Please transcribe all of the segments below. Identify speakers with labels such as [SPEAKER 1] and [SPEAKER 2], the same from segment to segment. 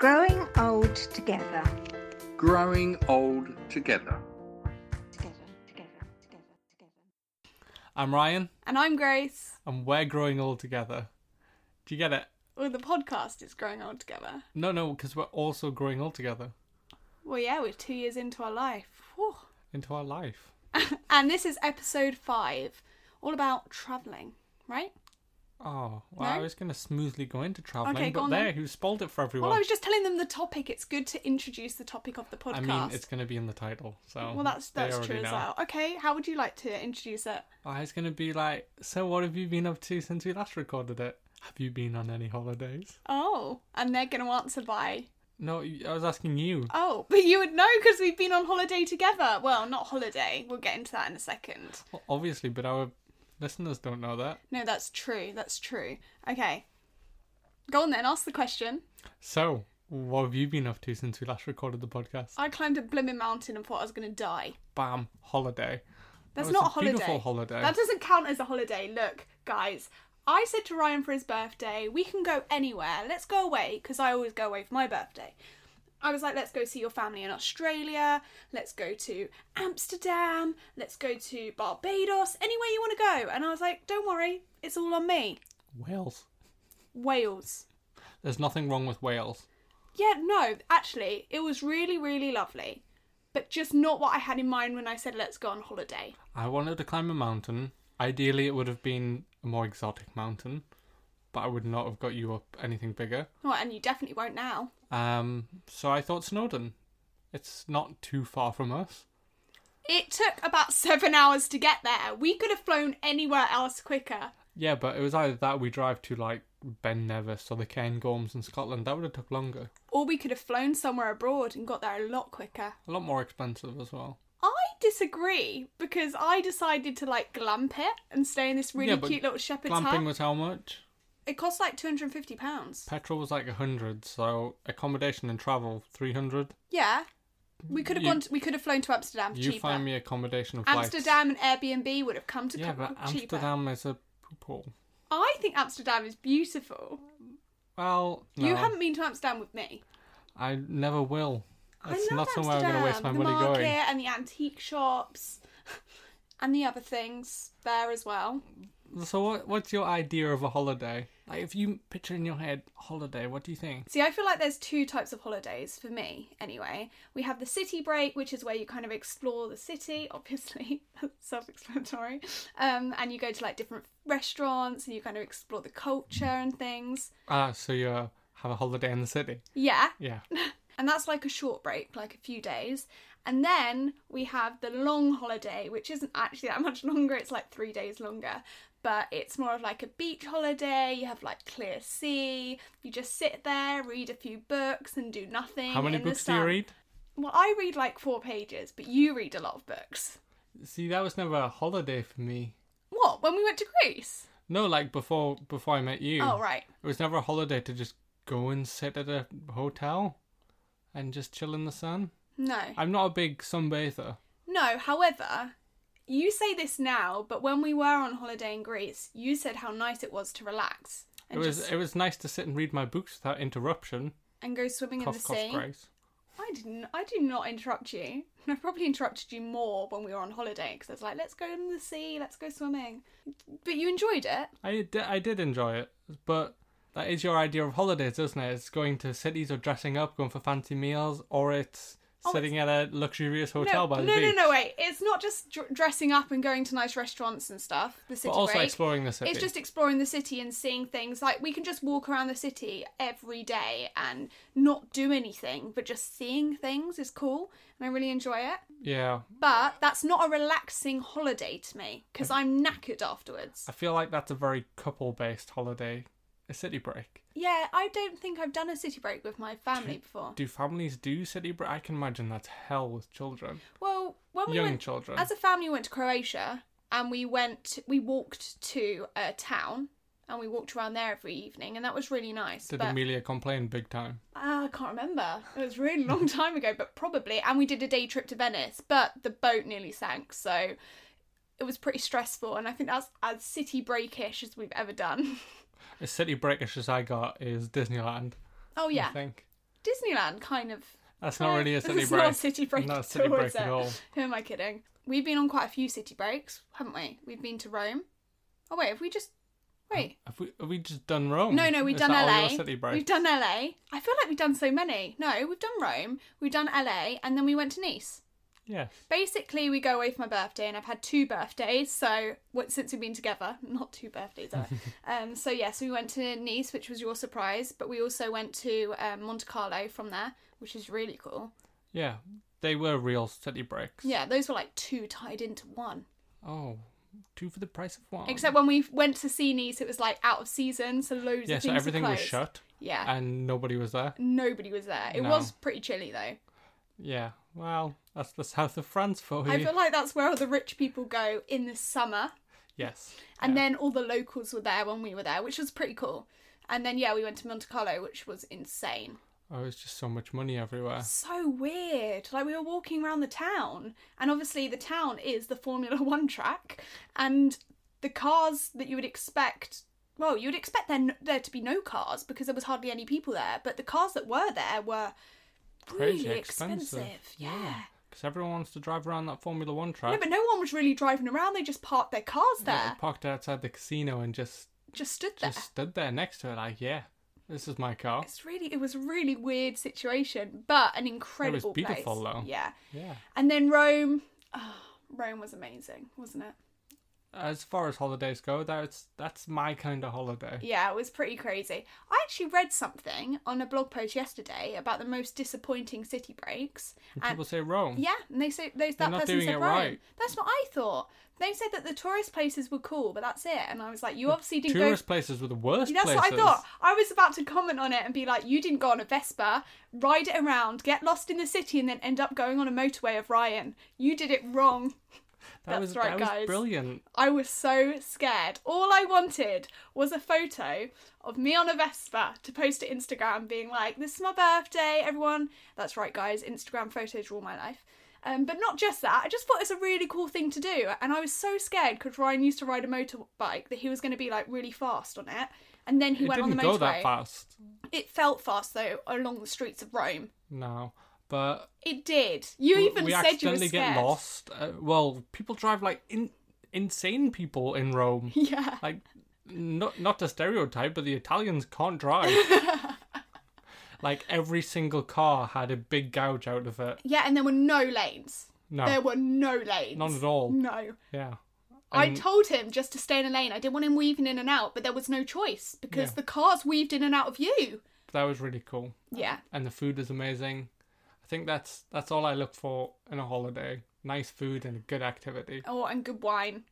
[SPEAKER 1] Growing old together.
[SPEAKER 2] Growing old together.
[SPEAKER 1] Together, together, together, together.
[SPEAKER 3] I'm Ryan,
[SPEAKER 4] And I'm Grace.
[SPEAKER 3] and we're growing old together. Do you get it?
[SPEAKER 4] Well, the podcast is growing old together.
[SPEAKER 3] No, no, because we're also growing old together
[SPEAKER 4] Well, yeah, we're two years into our life. Whew.
[SPEAKER 3] into our life.
[SPEAKER 4] And this is episode five, all about travelling, right?
[SPEAKER 3] Oh, well, I was going to smoothly go into travelling,
[SPEAKER 4] Okay,
[SPEAKER 3] but
[SPEAKER 4] on
[SPEAKER 3] there, who spoiled it for everyone?
[SPEAKER 4] Well, I was just telling them the topic. It's good to introduce the topic of the podcast.
[SPEAKER 3] I mean, it's going to be in the title, so.
[SPEAKER 4] well, that's that's true as well. Okay, how would you like to introduce it?
[SPEAKER 3] Oh, it's going to be like, so what have you been up to since we last recorded it? Have you been on any holidays?
[SPEAKER 4] Oh, and they're going to answer by
[SPEAKER 3] No, I was asking you.
[SPEAKER 4] oh, but you would know because we've been on holiday together. Well, not holiday. We'll get into that in a second.
[SPEAKER 3] Well, obviously, but our listeners don't know that.
[SPEAKER 4] No, that's true. That's true. Okay, go on then. Ask the question.
[SPEAKER 3] So, what have you been up to since we last recorded the podcast?
[SPEAKER 4] I climbed a blooming mountain and thought I was going to die.
[SPEAKER 3] Bam, holiday.
[SPEAKER 4] That's oh,
[SPEAKER 3] was
[SPEAKER 4] not
[SPEAKER 3] a
[SPEAKER 4] a holiday.
[SPEAKER 3] beautiful holiday.
[SPEAKER 4] That doesn't count as a holiday. Look, guys, I said to Ryan for his birthday, we can go anywhere. Let's go away because I always go away for my birthday. I was like, let's go see your family in Australia. Let's go to Amsterdam. Let's go to Barbados. Anywhere you want to go. And I was like, don't worry, it's all on me.
[SPEAKER 3] Wales.
[SPEAKER 4] Wales.
[SPEAKER 3] There's nothing wrong with Wales.
[SPEAKER 4] Yeah, no, actually, it was really, really lovely. But just not what I had in mind when I said let's go on holiday.
[SPEAKER 3] I wanted to climb a mountain. Ideally, it would have been a more exotic mountain, but I would not have got you up anything bigger.
[SPEAKER 4] Oh, and you definitely won't now.
[SPEAKER 3] Um, so I thought Snowdon. It's not too far from us.
[SPEAKER 4] It took about seven hours to get there. We could have flown anywhere else quicker.
[SPEAKER 3] Yeah, but it was either that we drive to like Ben Nevis or the Cairngorms in Scotland. That would have took longer.
[SPEAKER 4] Or we could have flown somewhere abroad and got there a lot quicker.
[SPEAKER 3] A lot more expensive as well.
[SPEAKER 4] I disagree because I decided to like glamp it and stay in this really
[SPEAKER 3] yeah,
[SPEAKER 4] cute little shepherd's
[SPEAKER 3] glamping
[SPEAKER 4] hut.
[SPEAKER 3] was how much?
[SPEAKER 4] It cost like two hundred and fifty pounds.
[SPEAKER 3] Petrol was like a hundred, so accommodation and travel three hundred.
[SPEAKER 4] Yeah, we could have
[SPEAKER 3] You-
[SPEAKER 4] gone. To, we could have flown to Amsterdam for
[SPEAKER 3] You
[SPEAKER 4] cheaper.
[SPEAKER 3] find me accommodation of flights.
[SPEAKER 4] Amsterdam and Airbnb would have come to
[SPEAKER 3] Yeah,
[SPEAKER 4] co-
[SPEAKER 3] but
[SPEAKER 4] cheaper.
[SPEAKER 3] Amsterdam is a poop hole.
[SPEAKER 4] I think Amsterdam is beautiful.
[SPEAKER 3] Well, no,
[SPEAKER 4] You haven't been to Amsterdam with me.
[SPEAKER 3] I never will.
[SPEAKER 4] I
[SPEAKER 3] It's
[SPEAKER 4] love
[SPEAKER 3] not somewhere I'm going to waste my
[SPEAKER 4] Amsterdam.
[SPEAKER 3] money
[SPEAKER 4] the market
[SPEAKER 3] going.
[SPEAKER 4] and the antique shops and the other things there as well.
[SPEAKER 3] So, what, what's your idea of a holiday? Like, if you picture in your head holiday, what do you think?
[SPEAKER 4] See, I feel like there's two types of holidays for me, anyway. We have the city break, which is where you kind of explore the city, obviously, self explanatory. Um, and you go to like different restaurants and you kind of explore the culture and things.
[SPEAKER 3] Ah, so you uh, have a holiday in the city?
[SPEAKER 4] Yeah.
[SPEAKER 3] Yeah.
[SPEAKER 4] And that's like a short break, like a few days. And then we have the long holiday, which isn't actually that much longer, it's like three days longer. But it's more of like a beach holiday. You have like clear sea. You just sit there, read a few books, and do nothing.
[SPEAKER 3] How many books do you read?
[SPEAKER 4] Well, I read like four pages, but you read a lot of books.
[SPEAKER 3] See, that was never a holiday for me.
[SPEAKER 4] What? When we went to Greece?
[SPEAKER 3] No, like before before I met you.
[SPEAKER 4] Oh, right.
[SPEAKER 3] It was never a holiday to just go and sit at a hotel and just chill in the sun.
[SPEAKER 4] No.
[SPEAKER 3] I'm not a big sunbather.
[SPEAKER 4] No, however, you say this now, but when we were on holiday in Greece, you said how nice it was to relax
[SPEAKER 3] It was
[SPEAKER 4] just
[SPEAKER 3] it was nice to sit and read my books without interruption.
[SPEAKER 4] and go swimming in the
[SPEAKER 3] cough,
[SPEAKER 4] sea.
[SPEAKER 3] Grace.
[SPEAKER 4] I didn't. I did not interrupt you. I probably interrupted you more when we were on holiday because I was like, "Let's go in the sea, let's go swimming." But you enjoyed it.
[SPEAKER 3] I did, I did enjoy it, but that is your idea of holidays, isn't it? It's going to cities or dressing up, going for fancy meals, or it's
[SPEAKER 4] Oh,
[SPEAKER 3] sitting at a luxurious hotel
[SPEAKER 4] no,
[SPEAKER 3] by the
[SPEAKER 4] no,
[SPEAKER 3] beach.
[SPEAKER 4] no, no, wait. It's not just dr- dressing up and going to nice restaurants and stuff. The city
[SPEAKER 3] But also
[SPEAKER 4] break.
[SPEAKER 3] exploring the city.
[SPEAKER 4] It's just exploring the city and seeing things. Like we can just walk around the city every day and not do anything, but just seeing things is cool, and I really enjoy it.
[SPEAKER 3] yeah.
[SPEAKER 4] But that's not a relaxing holiday to me because I'm knackered afterwards.
[SPEAKER 3] I feel like that's a very couple-based holiday, a city break.
[SPEAKER 4] Yeah, I don't think I've done a city break with my family before.
[SPEAKER 3] Do families do city break? I can imagine that's hell with children.
[SPEAKER 4] Well, when we
[SPEAKER 3] Young
[SPEAKER 4] went,
[SPEAKER 3] children.
[SPEAKER 4] as a family, we went to Croatia and we went, we walked to a town and we walked around there every evening, and that was really nice.
[SPEAKER 3] Did
[SPEAKER 4] but
[SPEAKER 3] Amelia complain big time?
[SPEAKER 4] Ah, I can't remember. It was a really long time ago, but probably. And we did a day trip to Venice, but the boat nearly sank, so it was pretty stressful. And I think that's as city breakish as we've ever done.
[SPEAKER 3] As city breakish as I got is Disneyland.
[SPEAKER 4] Oh yeah,
[SPEAKER 3] I think
[SPEAKER 4] Disneyland kind of.
[SPEAKER 3] that's not eh, really a city
[SPEAKER 4] it's
[SPEAKER 3] break.
[SPEAKER 4] not a city break.
[SPEAKER 3] Not a
[SPEAKER 4] at
[SPEAKER 3] city
[SPEAKER 4] all,
[SPEAKER 3] break at all.
[SPEAKER 4] Who am I kidding? We've been on quite a few city breaks, haven't we? We've been to Rome. Oh wait, have we just? Wait.
[SPEAKER 3] Have we, have we just done Rome?
[SPEAKER 4] No, no, we've
[SPEAKER 3] Is
[SPEAKER 4] done LA.
[SPEAKER 3] city breaks?
[SPEAKER 4] We've done LA. I feel like we've done so many. No, we've done Rome, we've done LA, and then we went to Nice.
[SPEAKER 3] Yes.
[SPEAKER 4] Basically, we go away for my birthday, and I've had two birthdays. So what, since we've been together, not two birthdays. Um. So yeah, so we went to Nice, which was your surprise, but we also went to um, Monte Carlo from there, which is really cool.
[SPEAKER 3] Yeah, they were real city breaks.
[SPEAKER 4] Yeah, those were like two tied into one.
[SPEAKER 3] Oh, two for the price of one.
[SPEAKER 4] Except when we went to see Nice, it was like out of season, so loads
[SPEAKER 3] yeah,
[SPEAKER 4] of
[SPEAKER 3] so
[SPEAKER 4] things
[SPEAKER 3] everything
[SPEAKER 4] were
[SPEAKER 3] was
[SPEAKER 4] closed.
[SPEAKER 3] shut
[SPEAKER 4] Yeah,
[SPEAKER 3] and nobody was there.
[SPEAKER 4] nobody was there. It
[SPEAKER 3] No.
[SPEAKER 4] was pretty chilly though.
[SPEAKER 3] Yeah, well, that's the south of France for you.
[SPEAKER 4] I feel like that's where all the rich people go in the summer,
[SPEAKER 3] yes.
[SPEAKER 4] and
[SPEAKER 3] yeah.
[SPEAKER 4] then all the locals were there when we were there, which was pretty cool. And then yeah, we went to Monte Carlo, which was insane.
[SPEAKER 3] Oh, it's just so much money everywhere.
[SPEAKER 4] So weird. Like we were walking around the town, and obviously the town is the Formula One track, and the cars that you would expect. Well, you would expect there there to be no cars because there was hardly any people there, but the cars that were there were
[SPEAKER 3] Crazy
[SPEAKER 4] really
[SPEAKER 3] expensive.
[SPEAKER 4] Yeah.
[SPEAKER 3] Because everyone wants to drive around that Formula One track.
[SPEAKER 4] No, but no one was really driving around. They just parked their cars there,
[SPEAKER 3] Yeah, parked outside the casino and just
[SPEAKER 4] just stood there.
[SPEAKER 3] just stood there next to it, like, yeah, this is my car.
[SPEAKER 4] It's really, it was a really weird situation, but an incredible It was
[SPEAKER 3] beautiful,
[SPEAKER 4] place.
[SPEAKER 3] though.
[SPEAKER 4] Yeah.
[SPEAKER 3] Yeah.
[SPEAKER 4] And then Rome, oh, Rome was amazing, wasn't it?
[SPEAKER 3] As far as holidays go, that's that's my kind of holiday.
[SPEAKER 4] Yeah, it was pretty crazy. I actually read something on a blog post yesterday about the most disappointing city breaks.
[SPEAKER 3] And
[SPEAKER 4] And
[SPEAKER 3] people say Rome.
[SPEAKER 4] yeah, and they say they, that
[SPEAKER 3] not
[SPEAKER 4] person
[SPEAKER 3] doing
[SPEAKER 4] said
[SPEAKER 3] it
[SPEAKER 4] Rome.
[SPEAKER 3] right.
[SPEAKER 4] That's what I thought. They said that the tourist places were cool, but that's it. And I was like, you obviously didn't go
[SPEAKER 3] Tourist places were the worst
[SPEAKER 4] That's
[SPEAKER 3] places.
[SPEAKER 4] what I thought. I was about to comment on it and be like, you didn't go on a Vespa, ride it around, get lost in the city, and then end up going on a motorway of Ryan. You did it wrong.
[SPEAKER 3] That
[SPEAKER 4] That's
[SPEAKER 3] was
[SPEAKER 4] right,
[SPEAKER 3] that was
[SPEAKER 4] guys.
[SPEAKER 3] brilliant.
[SPEAKER 4] I was so scared. All I wanted was a photo of me on a Vespa to post to Instagram, being like, "This is my birthday, everyone." That's right, guys. Instagram photos rule my life. Um, but not just that. I just thought it's a really cool thing to do, and I was so scared because Ryan used to ride a motorbike that he was going to be like really fast on it, and then he
[SPEAKER 3] It
[SPEAKER 4] went
[SPEAKER 3] didn't
[SPEAKER 4] on the
[SPEAKER 3] go
[SPEAKER 4] motorway.
[SPEAKER 3] that fast.
[SPEAKER 4] It felt fast though along the streets of Rome.
[SPEAKER 3] No, but
[SPEAKER 4] It did. You even
[SPEAKER 3] we
[SPEAKER 4] said you were scared.
[SPEAKER 3] get lost. Uh, well, people drive like in, insane people in Rome.
[SPEAKER 4] Yeah.
[SPEAKER 3] Like, not not to stereotype, but the Italians can't drive. like every single car had a big gouge out of it.
[SPEAKER 4] Yeah, and there were no lanes.
[SPEAKER 3] No,
[SPEAKER 4] There were no lanes.
[SPEAKER 3] none at all.
[SPEAKER 4] No.
[SPEAKER 3] Yeah.
[SPEAKER 4] I told him just to stay in a lane. I didn't want him weaving in and out, but there was no choice because
[SPEAKER 3] Yeah.
[SPEAKER 4] the cars weaved in and out of you.
[SPEAKER 3] that was really cool.
[SPEAKER 4] Yeah.
[SPEAKER 3] and the food was amazing. I think that's that's all I look for in a holiday: nice food and a good activity.
[SPEAKER 4] Oh, and good wine.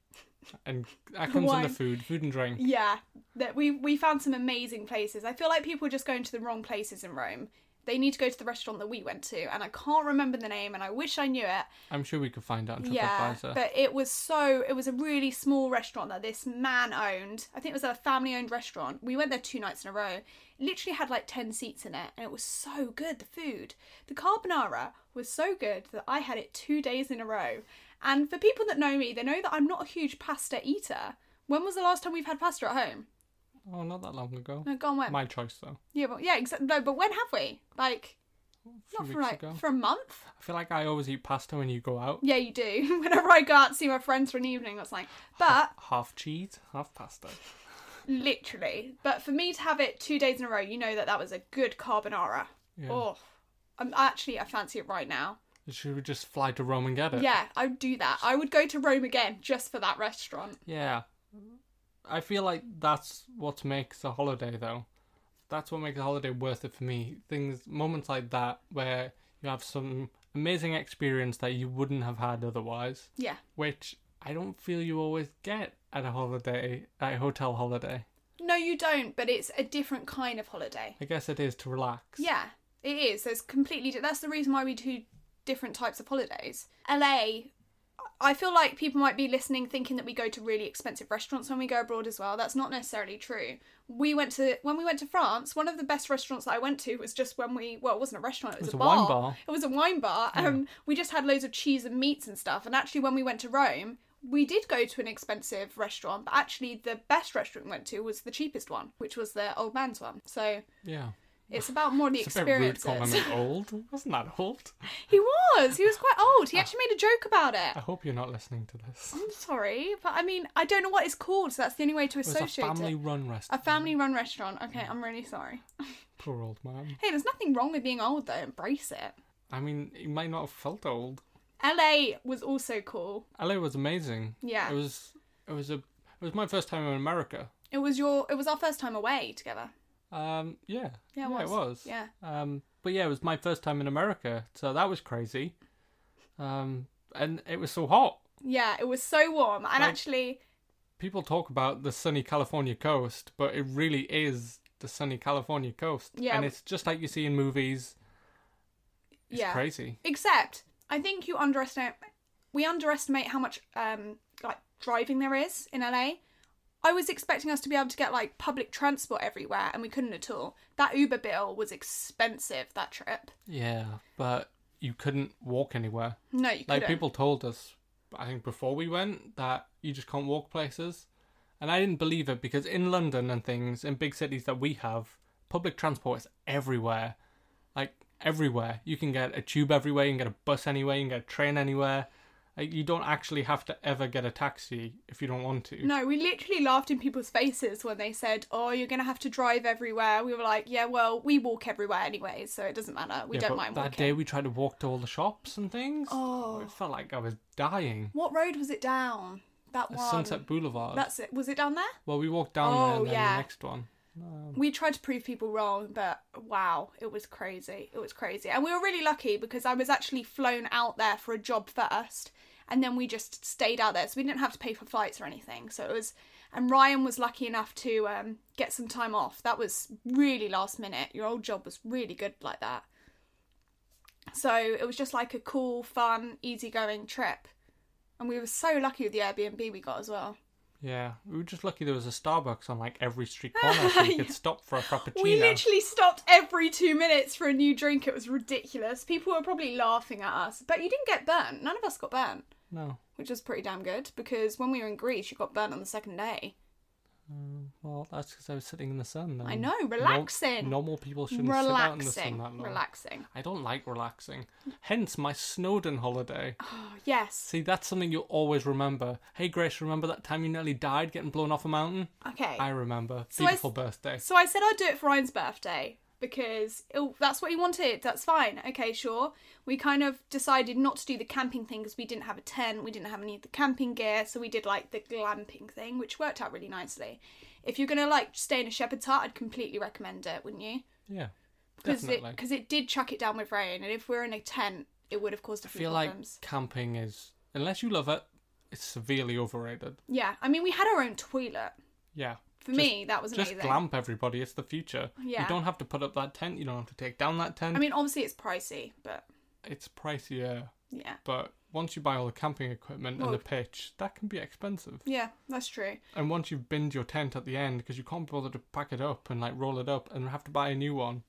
[SPEAKER 3] And that comes in the food, food and drink.
[SPEAKER 4] Yeah. That we we found some amazing places. I feel like people are just going to the wrong places in Rome. They need to go to the restaurant that we went to, and I can't remember the name, and I wish I knew it.
[SPEAKER 3] I'm sure we could find out on
[SPEAKER 4] Yeah, but it was so it was a really small restaurant that this man owned. I think it was a family owned restaurant. We went there two nights in a row. It literally had like 10 seats in it and it was so good the food. The carbonara was so good that I had it 2 days in a row. And for people that know me, they know that I'm not a huge pasta eater. When was the last time we've had pasta at home?
[SPEAKER 3] oh, not that long ago.
[SPEAKER 4] No, go on when?
[SPEAKER 3] My choice, though.
[SPEAKER 4] Yeah, but yeah, exactly. No, but when have we? Like not for like
[SPEAKER 3] ago.
[SPEAKER 4] for a month?
[SPEAKER 3] I feel like I always eat pasta when you go out.
[SPEAKER 4] Yeah, you do. Whenever I go out to see my friends for an evening, it's like, but
[SPEAKER 3] Half cheese, half pasta.
[SPEAKER 4] Literally. But for me to have it two days in a row, you know that that was a good carbonara.
[SPEAKER 3] Yeah.
[SPEAKER 4] Oh, I'm actually I fancy it right now.
[SPEAKER 3] Should we just fly to Rome and get it?
[SPEAKER 4] Yeah, I would do that. I would go to Rome again just for that restaurant.
[SPEAKER 3] Yeah. I feel like that's what makes a holiday, though. That's what makes a holiday worth it for me. Things, moments like that, where you have some amazing experience that you wouldn't have had otherwise,
[SPEAKER 4] Yeah.
[SPEAKER 3] which I don't feel you always get at a holiday, at a hotel holiday.
[SPEAKER 4] No, you don't. But it's a different kind of holiday.
[SPEAKER 3] I guess it is to relax.
[SPEAKER 4] Yeah, it is. There's completely. That's the reason why we do different types of holidays. LA. I feel like people might be listening thinking that we go to really expensive restaurants when we go abroad as well. That's not necessarily true. We went to when we went to France. One of the best restaurants that I went to was just when we well, it wasn't a restaurant. It was,
[SPEAKER 3] was
[SPEAKER 4] a,
[SPEAKER 3] a
[SPEAKER 4] bar.
[SPEAKER 3] wine bar.
[SPEAKER 4] It was a wine bar. Um, we just had loads of cheese and meats and stuff. And actually, when we went to Rome, we did go to an expensive restaurant, but actually, the best restaurant we went to was the cheapest one, which was the old man's one. So
[SPEAKER 3] Yeah.
[SPEAKER 4] it's about more the
[SPEAKER 3] It's a bit rude
[SPEAKER 4] experiences.
[SPEAKER 3] calling him old. Wasn't that old?
[SPEAKER 4] he was. He was quite old. He ah. actually made a joke about it.
[SPEAKER 3] I hope you're not listening to this.
[SPEAKER 4] I'm sorry, but I mean, I don't know what it's called, so that's the only way to associate
[SPEAKER 3] It was a
[SPEAKER 4] associate
[SPEAKER 3] family
[SPEAKER 4] it.
[SPEAKER 3] run
[SPEAKER 4] A family-run restaurant. Okay, I'm really sorry.
[SPEAKER 3] Poor old man.
[SPEAKER 4] Hey, there's nothing wrong with being old though. Embrace it.
[SPEAKER 3] I mean, he might not have felt old.
[SPEAKER 4] LA was also cool.
[SPEAKER 3] LA was amazing.
[SPEAKER 4] Yeah.
[SPEAKER 3] It was. It was a. It was my first time in America.
[SPEAKER 4] It was your. It was our first time away together.
[SPEAKER 3] Um. Yeah.
[SPEAKER 4] Yeah, it was.
[SPEAKER 3] was.
[SPEAKER 4] Yeah.
[SPEAKER 3] Um. But yeah, it was my first time in America, so that was crazy. Um. And it was so hot.
[SPEAKER 4] Yeah, it was so warm, and
[SPEAKER 3] Like-
[SPEAKER 4] actually,
[SPEAKER 3] People talk about the sunny California coast, but it really is the sunny California coast.
[SPEAKER 4] Yeah.
[SPEAKER 3] And it's just like you see in movies. It's
[SPEAKER 4] yeah.
[SPEAKER 3] crazy.
[SPEAKER 4] Except, I think you underestimate. We underestimate how much um like driving there is in LA. I was expecting us to be able to get like public transport everywhere, and we couldn't at all. That Uber bill was expensive. That trip.
[SPEAKER 3] Yeah, but you couldn't walk anywhere.
[SPEAKER 4] No, you
[SPEAKER 3] like
[SPEAKER 4] couldn't.
[SPEAKER 3] people told us i think before we went that you just can't walk places and i didn't believe it because in london and things in big cities that we have public transport is everywhere everywhere you can get a tube everywhere you can get a bus anywhere you can get a train anywhere like, you don't actually have to ever get a taxi if you don't want to
[SPEAKER 4] No, we literally laughed in people's faces when they said, "Oh, you're gonna have to drive everywhere." We were like, "Yeah, well, we walk everywhere anyway, so it doesn't matter. We
[SPEAKER 3] Yeah,
[SPEAKER 4] don't mind
[SPEAKER 3] that
[SPEAKER 4] walking."
[SPEAKER 3] day we tried to walk to all the shops and things
[SPEAKER 4] Oh.
[SPEAKER 3] it felt like i was dying
[SPEAKER 4] What road was it down? That one.
[SPEAKER 3] sunset boulevard
[SPEAKER 4] That's it. Was it down there?
[SPEAKER 3] well we walked down there
[SPEAKER 4] Oh,
[SPEAKER 3] and then
[SPEAKER 4] yeah.
[SPEAKER 3] the next one
[SPEAKER 4] we tried to prove people wrong, but wow, it was crazy. It was crazy. And we were really lucky because I was actually flown out there for a job first, and then we just stayed out there. So we didn't have to pay for flights or anything. So it was, and Ryan was lucky enough to um, get some time off. That was really last minute. Your old job was really good like that. So it was just like a cool, fun, easygoing trip. And we were so lucky with the Airbnb we got as well.
[SPEAKER 3] Yeah, we were just lucky there was a Starbucks on like every street corner so we could stop for a frappuccino.
[SPEAKER 4] We literally stopped every two minutes for a new drink. It was ridiculous. People were probably laughing at us. But you didn't get burnt. None of us got burnt,
[SPEAKER 3] No,
[SPEAKER 4] which was pretty damn good because when we were in Greece, you got burnt on the second day.
[SPEAKER 3] Well that's because I was sitting in the sun.
[SPEAKER 4] I know, relaxing.
[SPEAKER 3] normal people shouldn't sit out in the sun that long.
[SPEAKER 4] Relaxing.
[SPEAKER 3] I don't like relaxing. Hence my Snowdon holiday.
[SPEAKER 4] Oh, yes.
[SPEAKER 3] See, that's something you'll always remember. Hey Grace, remember that time you nearly died getting blown off a mountain?
[SPEAKER 4] Okay.
[SPEAKER 3] I remember.
[SPEAKER 4] So I
[SPEAKER 3] Beautiful birthday.
[SPEAKER 4] So I said I'd do it for Ryan's birthday because that's what he wanted. That's fine. Okay, sure. We kind of decided not to do the camping thing because we didn't have a tent, we didn't have any of the camping gear, so we did like the glamping thing, which worked out really nicely. If you're gonna like stay in a shepherd's hut, I'd completely recommend it, wouldn't you?
[SPEAKER 3] Yeah,
[SPEAKER 4] Because it
[SPEAKER 3] definitely.
[SPEAKER 4] because it did chuck it down with rain, and if we're in a tent, it would have caused a
[SPEAKER 3] I
[SPEAKER 4] few
[SPEAKER 3] feel like
[SPEAKER 4] problems.
[SPEAKER 3] camping is, unless you love it, it's severely overrated.
[SPEAKER 4] Yeah, I mean we had our own toilet.
[SPEAKER 3] Yeah.
[SPEAKER 4] For
[SPEAKER 3] Just-
[SPEAKER 4] me, that was
[SPEAKER 3] Just
[SPEAKER 4] amazing.
[SPEAKER 3] glamp everybody. It's the future.
[SPEAKER 4] Yeah.
[SPEAKER 3] You don't have to put up that tent. You don't have to take down that tent.
[SPEAKER 4] I mean, obviously it's pricey, but
[SPEAKER 3] it's pricier,
[SPEAKER 4] yeah,
[SPEAKER 3] but once you buy all the camping equipment
[SPEAKER 4] Well-
[SPEAKER 3] and the pitch, that can be expensive.
[SPEAKER 4] yeah, that's true.
[SPEAKER 3] And once you've binned your tent at the end because you can't bother to pack it up and like roll it up and have to buy a new one,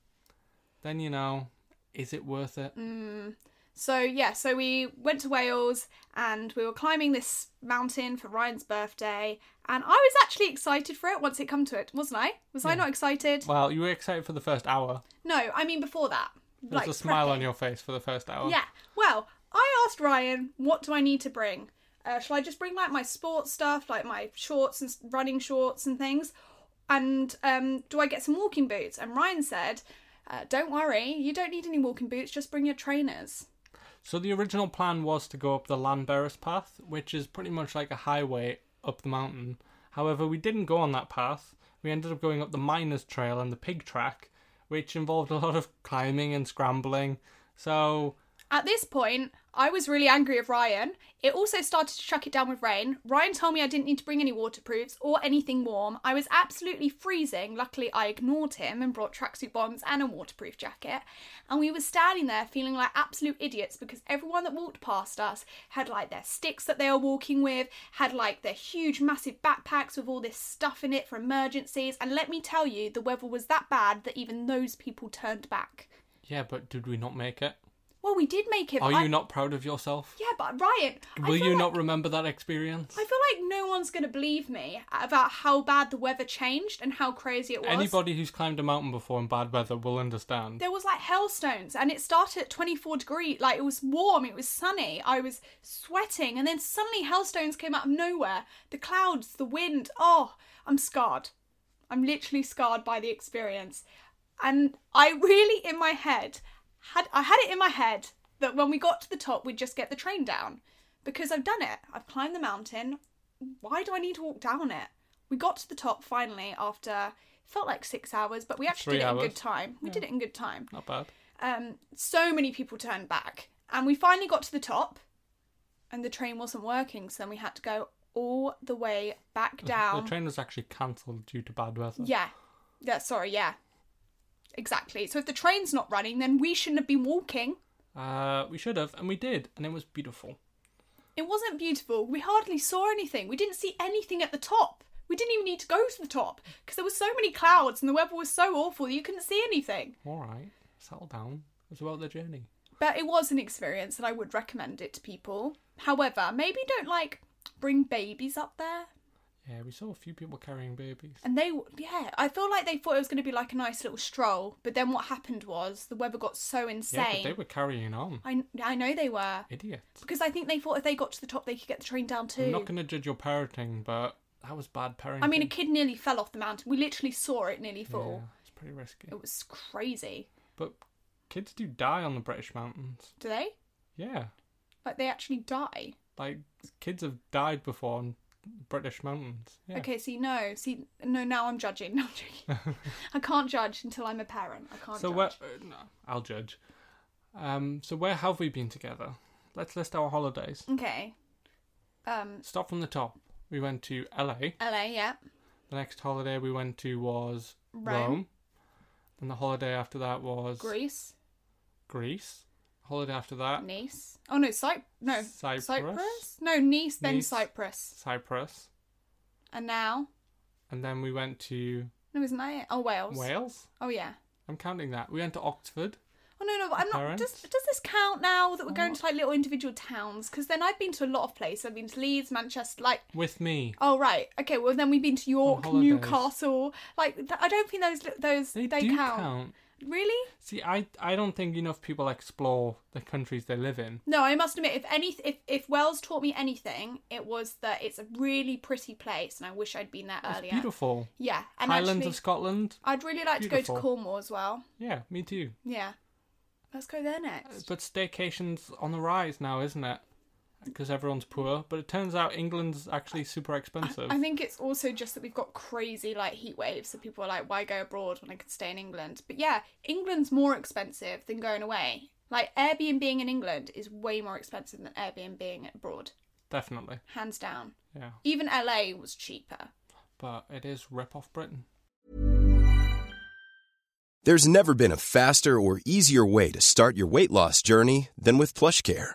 [SPEAKER 3] then you know, is it worth it?
[SPEAKER 4] Mm. So yeah, so we went to Wales and we were climbing this mountain for Ryan's birthday, and I was actually excited for it once it come to it, wasn't I? Was I not excited?
[SPEAKER 3] Well, you were excited for the first hour.
[SPEAKER 4] No, I mean before that.
[SPEAKER 3] There's a smile on your face for the first hour.
[SPEAKER 4] Yeah. Well, I asked Ryan, what do I need to bring? Uh, shall I just bring like my sports stuff, like my shorts and running shorts and things, and um, do I get some walking boots? And Ryan said, uh, don't worry, you don't need any walking boots, just bring your trainers.
[SPEAKER 3] So the original plan was to go up the Llanberis path, which is pretty much like a highway up the mountain. However, we didn't go on that path. We ended up going up the Miners Trail and the Pig Track, which involved a lot of climbing and scrambling. So
[SPEAKER 4] At this point, I was really angry with Ryan. It also started to chuck it down with rain. Ryan told me I didn't need to bring any waterproofs or anything warm. I was absolutely freezing. Luckily, I ignored him and brought tracksuit bottoms and a waterproof jacket. And we were standing there feeling like absolute idiots because everyone that walked past us had like their sticks that they were walking with, had like their huge, massive backpacks with all this stuff in it for emergencies. And let me tell you, the weather was that bad that even those people turned back.
[SPEAKER 3] yeah, but did we not make it?
[SPEAKER 4] Well, we did make it.
[SPEAKER 3] Are
[SPEAKER 4] I-
[SPEAKER 3] you not proud of yourself?
[SPEAKER 4] Yeah, but Ryan, I
[SPEAKER 3] Will
[SPEAKER 4] feel
[SPEAKER 3] you
[SPEAKER 4] like-
[SPEAKER 3] not remember that experience?
[SPEAKER 4] I feel like no one's going to believe me about how bad the weather changed and how crazy it was.
[SPEAKER 3] Anybody who's climbed a mountain before in bad weather will understand.
[SPEAKER 4] There was like hailstones and it started at 24 degrees. Like it was warm, it was sunny. I was sweating and then suddenly hailstones came out of nowhere. The clouds, the wind. Oh, I'm scarred. I'm literally scarred by the experience. And I really in my head had I had it in my head that when we got to the top we'd just get the train down because I've done it. I've climbed the mountain. Why do I need to walk down it? We got to the top finally after felt like 6 hours, but we actually
[SPEAKER 3] Three
[SPEAKER 4] did it in good time. We did it in good time.
[SPEAKER 3] Not bad.
[SPEAKER 4] Um so many people turned back and we finally got to the top and the train wasn't working so then we had to go all the way back down.
[SPEAKER 3] The train was actually cancelled due to bad weather.
[SPEAKER 4] Yeah. Yeah, sorry, yeah. Exactly. So if the train's not running, then we shouldn't have been walking.
[SPEAKER 3] Uh, we should have, and we did, and it was beautiful.
[SPEAKER 4] It wasn't beautiful. We hardly saw anything. We didn't see anything at the top. We didn't even need to go to the top because there were so many clouds and the weather was so awful you couldn't see anything.
[SPEAKER 3] All right, settle down. It's about the journey.
[SPEAKER 4] But it was an experience and I would recommend it to people. However, maybe don't like bring babies up there.
[SPEAKER 3] Yeah, we saw a few people carrying babies.
[SPEAKER 4] And they, yeah, I feel like they thought it was going to be like a nice little stroll. But then what happened was the weather got so insane.
[SPEAKER 3] Yeah, but they were carrying on.
[SPEAKER 4] I, I know they were.
[SPEAKER 3] Idiots.
[SPEAKER 4] Because I think they thought if they got to the top, they could get the train down too.
[SPEAKER 3] I'm not going to judge your parenting, but that was bad parenting.
[SPEAKER 4] I mean, a kid nearly fell off the mountain. We literally saw it nearly fall.
[SPEAKER 3] Yeah, it's pretty risky.
[SPEAKER 4] It was crazy.
[SPEAKER 3] But kids do die on the British mountains.
[SPEAKER 4] Do they?
[SPEAKER 3] Yeah,
[SPEAKER 4] Like they actually die?
[SPEAKER 3] like kids have died before on British mountains. Yeah.
[SPEAKER 4] Okay, see, no, see, no. Now I'm judging. No, I'm joking. I can't judge until I'm a parent. I can't.
[SPEAKER 3] So
[SPEAKER 4] judge.
[SPEAKER 3] where? Uh, no, I'll judge. Um. So where have we been together? Let's list our holidays.
[SPEAKER 4] Okay. Um,
[SPEAKER 3] Start from the top. We went to LA.
[SPEAKER 4] LA, yeah.
[SPEAKER 3] The next holiday we went to was
[SPEAKER 4] Rome.
[SPEAKER 3] Rome. And the holiday after that was
[SPEAKER 4] Greece,
[SPEAKER 3] Greece. Holiday after that,
[SPEAKER 4] Nice. Oh no, Cyprus. No,
[SPEAKER 3] Cyprus?
[SPEAKER 4] No, Nice, then
[SPEAKER 3] Nice.
[SPEAKER 4] Cyprus,
[SPEAKER 3] Cyprus.
[SPEAKER 4] and now.
[SPEAKER 3] And then we went to
[SPEAKER 4] No, isn't that it? Oh, Wales.
[SPEAKER 3] Wales.
[SPEAKER 4] Oh yeah.
[SPEAKER 3] I'm counting that. We went to Oxford.
[SPEAKER 4] Oh no, no, but I'm not.
[SPEAKER 3] parents?
[SPEAKER 4] Does, does this count now that we're going to like little individual towns? Because then I've been to a lot of places. I've been to Leeds, Manchester, like.
[SPEAKER 3] with me.
[SPEAKER 4] Oh right, okay. Well then we've been to York,
[SPEAKER 3] holidays.
[SPEAKER 4] Newcastle. Like th- I don't think those those
[SPEAKER 3] They,
[SPEAKER 4] they,
[SPEAKER 3] do
[SPEAKER 4] count. Really?
[SPEAKER 3] See, I I don't think enough people explore the countries they live in.
[SPEAKER 4] No, I must admit, if any, if if Wales taught me anything, it was that it's a really pretty place, and I wish I'd been there
[SPEAKER 3] It's
[SPEAKER 4] earlier.
[SPEAKER 3] beautiful.
[SPEAKER 4] Yeah, and
[SPEAKER 3] Highlands
[SPEAKER 4] actually,
[SPEAKER 3] of Scotland.
[SPEAKER 4] I'd really like to go to Cornwall as well.
[SPEAKER 3] Yeah, me too.
[SPEAKER 4] Yeah, let's go there next.
[SPEAKER 3] But staycations on the rise now, isn't it? Because everyone's poor. But it turns out England's actually super expensive.
[SPEAKER 4] I think it's also just that we've got crazy like heat waves, so people are like, "Why go abroad when I could stay in England?" But yeah, England's more expensive than going away. Like Airbnb in England is way more expensive than Airbnb abroad,
[SPEAKER 3] Definitely.
[SPEAKER 4] hands down.
[SPEAKER 3] Yeah.
[SPEAKER 4] Even LA was cheaper.
[SPEAKER 3] But it is rip off Britain.
[SPEAKER 5] There's never been a faster or easier way to start your weight loss journey than with PlushCare.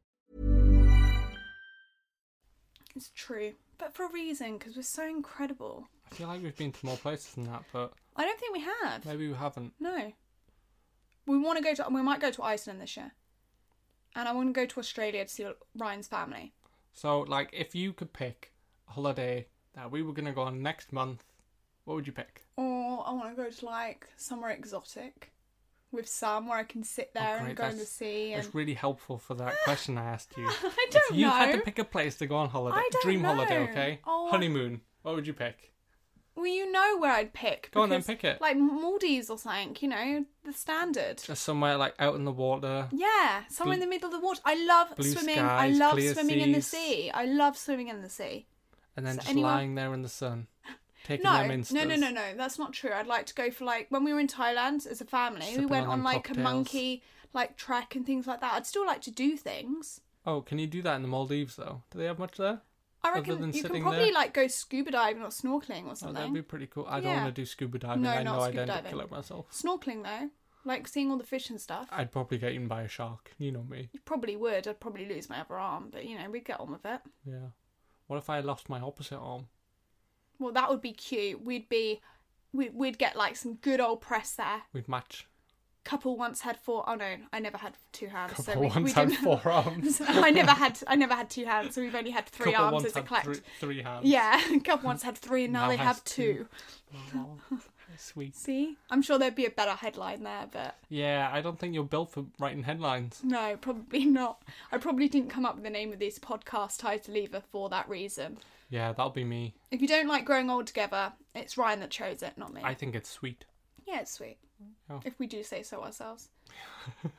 [SPEAKER 4] It's true, but for a reason, because we're so incredible.
[SPEAKER 3] I feel like we've been to more places than that, but
[SPEAKER 4] I don't think we have.
[SPEAKER 3] maybe we haven't.
[SPEAKER 4] No. We want to go to. We might go to Iceland this year, and I want to go to Australia to see Ryan's family.
[SPEAKER 3] So, like, if you could pick a holiday that we were gonna go on next month, what would you pick?
[SPEAKER 4] Or I want to go to like somewhere exotic, with sun where I can sit oh, there
[SPEAKER 3] Oh,
[SPEAKER 4] and go in the sea. And
[SPEAKER 3] It's really helpful for that question I asked you.
[SPEAKER 4] I don't
[SPEAKER 3] if you
[SPEAKER 4] know.
[SPEAKER 3] had to pick a place to go on holiday,
[SPEAKER 4] I don't
[SPEAKER 3] dream holiday, okay?
[SPEAKER 4] Oh,
[SPEAKER 3] Honeymoon. What would you pick?
[SPEAKER 4] well, you know where I'd pick.
[SPEAKER 3] Go on then, pick it.
[SPEAKER 4] Like Maldives or something. You know the standard.
[SPEAKER 3] Just somewhere like out in the water.
[SPEAKER 4] Yeah, somewhere in the middle of the water. I love swimming. I love swimming in the sea. I love swimming in the sea.
[SPEAKER 3] and then just
[SPEAKER 4] anyone-
[SPEAKER 3] lying there in the sun, taking
[SPEAKER 4] No,
[SPEAKER 3] them
[SPEAKER 4] no, no, no, no. That's not true. I'd like to go for like when we were in Thailand as a family.
[SPEAKER 3] Sipping
[SPEAKER 4] we went
[SPEAKER 3] on
[SPEAKER 4] on like a monkey like trek and things like that. I'd still like to do things.
[SPEAKER 3] Oh, can you do that in the Maldives though? Do they have much there?
[SPEAKER 4] I reckon you can probably
[SPEAKER 3] there?
[SPEAKER 4] like go scuba diving or snorkeling or
[SPEAKER 3] Oh,
[SPEAKER 4] something.
[SPEAKER 3] that'd be pretty cool. I don't want to do scuba diving.
[SPEAKER 4] No,
[SPEAKER 3] I
[SPEAKER 4] not
[SPEAKER 3] know I'd
[SPEAKER 4] scuba
[SPEAKER 3] end up
[SPEAKER 4] diving.
[SPEAKER 3] killing myself.
[SPEAKER 4] Snorkeling though, like seeing all the fish and stuff.
[SPEAKER 3] I'd probably get eaten by a shark. You know me.
[SPEAKER 4] You probably would. I'd probably lose my other arm, but you know we'd get on with it.
[SPEAKER 3] Yeah. What if I lost my opposite arm?
[SPEAKER 4] Well, that would be cute. We'd be, we, we'd get like some good old press there.
[SPEAKER 3] We'd match.
[SPEAKER 4] Couple once had four. Oh no, I never had two hands. so
[SPEAKER 3] Couple
[SPEAKER 4] we,
[SPEAKER 3] once
[SPEAKER 4] we
[SPEAKER 3] had four arms.
[SPEAKER 4] I never had. I never had two hands, so we've only had three
[SPEAKER 3] Couple
[SPEAKER 4] arms
[SPEAKER 3] once
[SPEAKER 4] as a
[SPEAKER 3] had
[SPEAKER 4] collect.
[SPEAKER 3] Three, three hands.
[SPEAKER 4] Yeah, couple once had three, and now,
[SPEAKER 3] Now
[SPEAKER 4] they have
[SPEAKER 3] two.
[SPEAKER 4] two.
[SPEAKER 3] Oh, sweet.
[SPEAKER 4] See, I'm sure there'd be a better headline there, but
[SPEAKER 3] Yeah, I don't think you're built for writing headlines.
[SPEAKER 4] no, probably not. I probably didn't come up with the name of this podcast title either for that reason.
[SPEAKER 3] Yeah, that'll be me.
[SPEAKER 4] If you don't like growing old together, it's Ryan that chose it, not me.
[SPEAKER 3] I think it's sweet.
[SPEAKER 4] Yeah, it's sweet.
[SPEAKER 3] Oh.
[SPEAKER 4] If we do say so ourselves.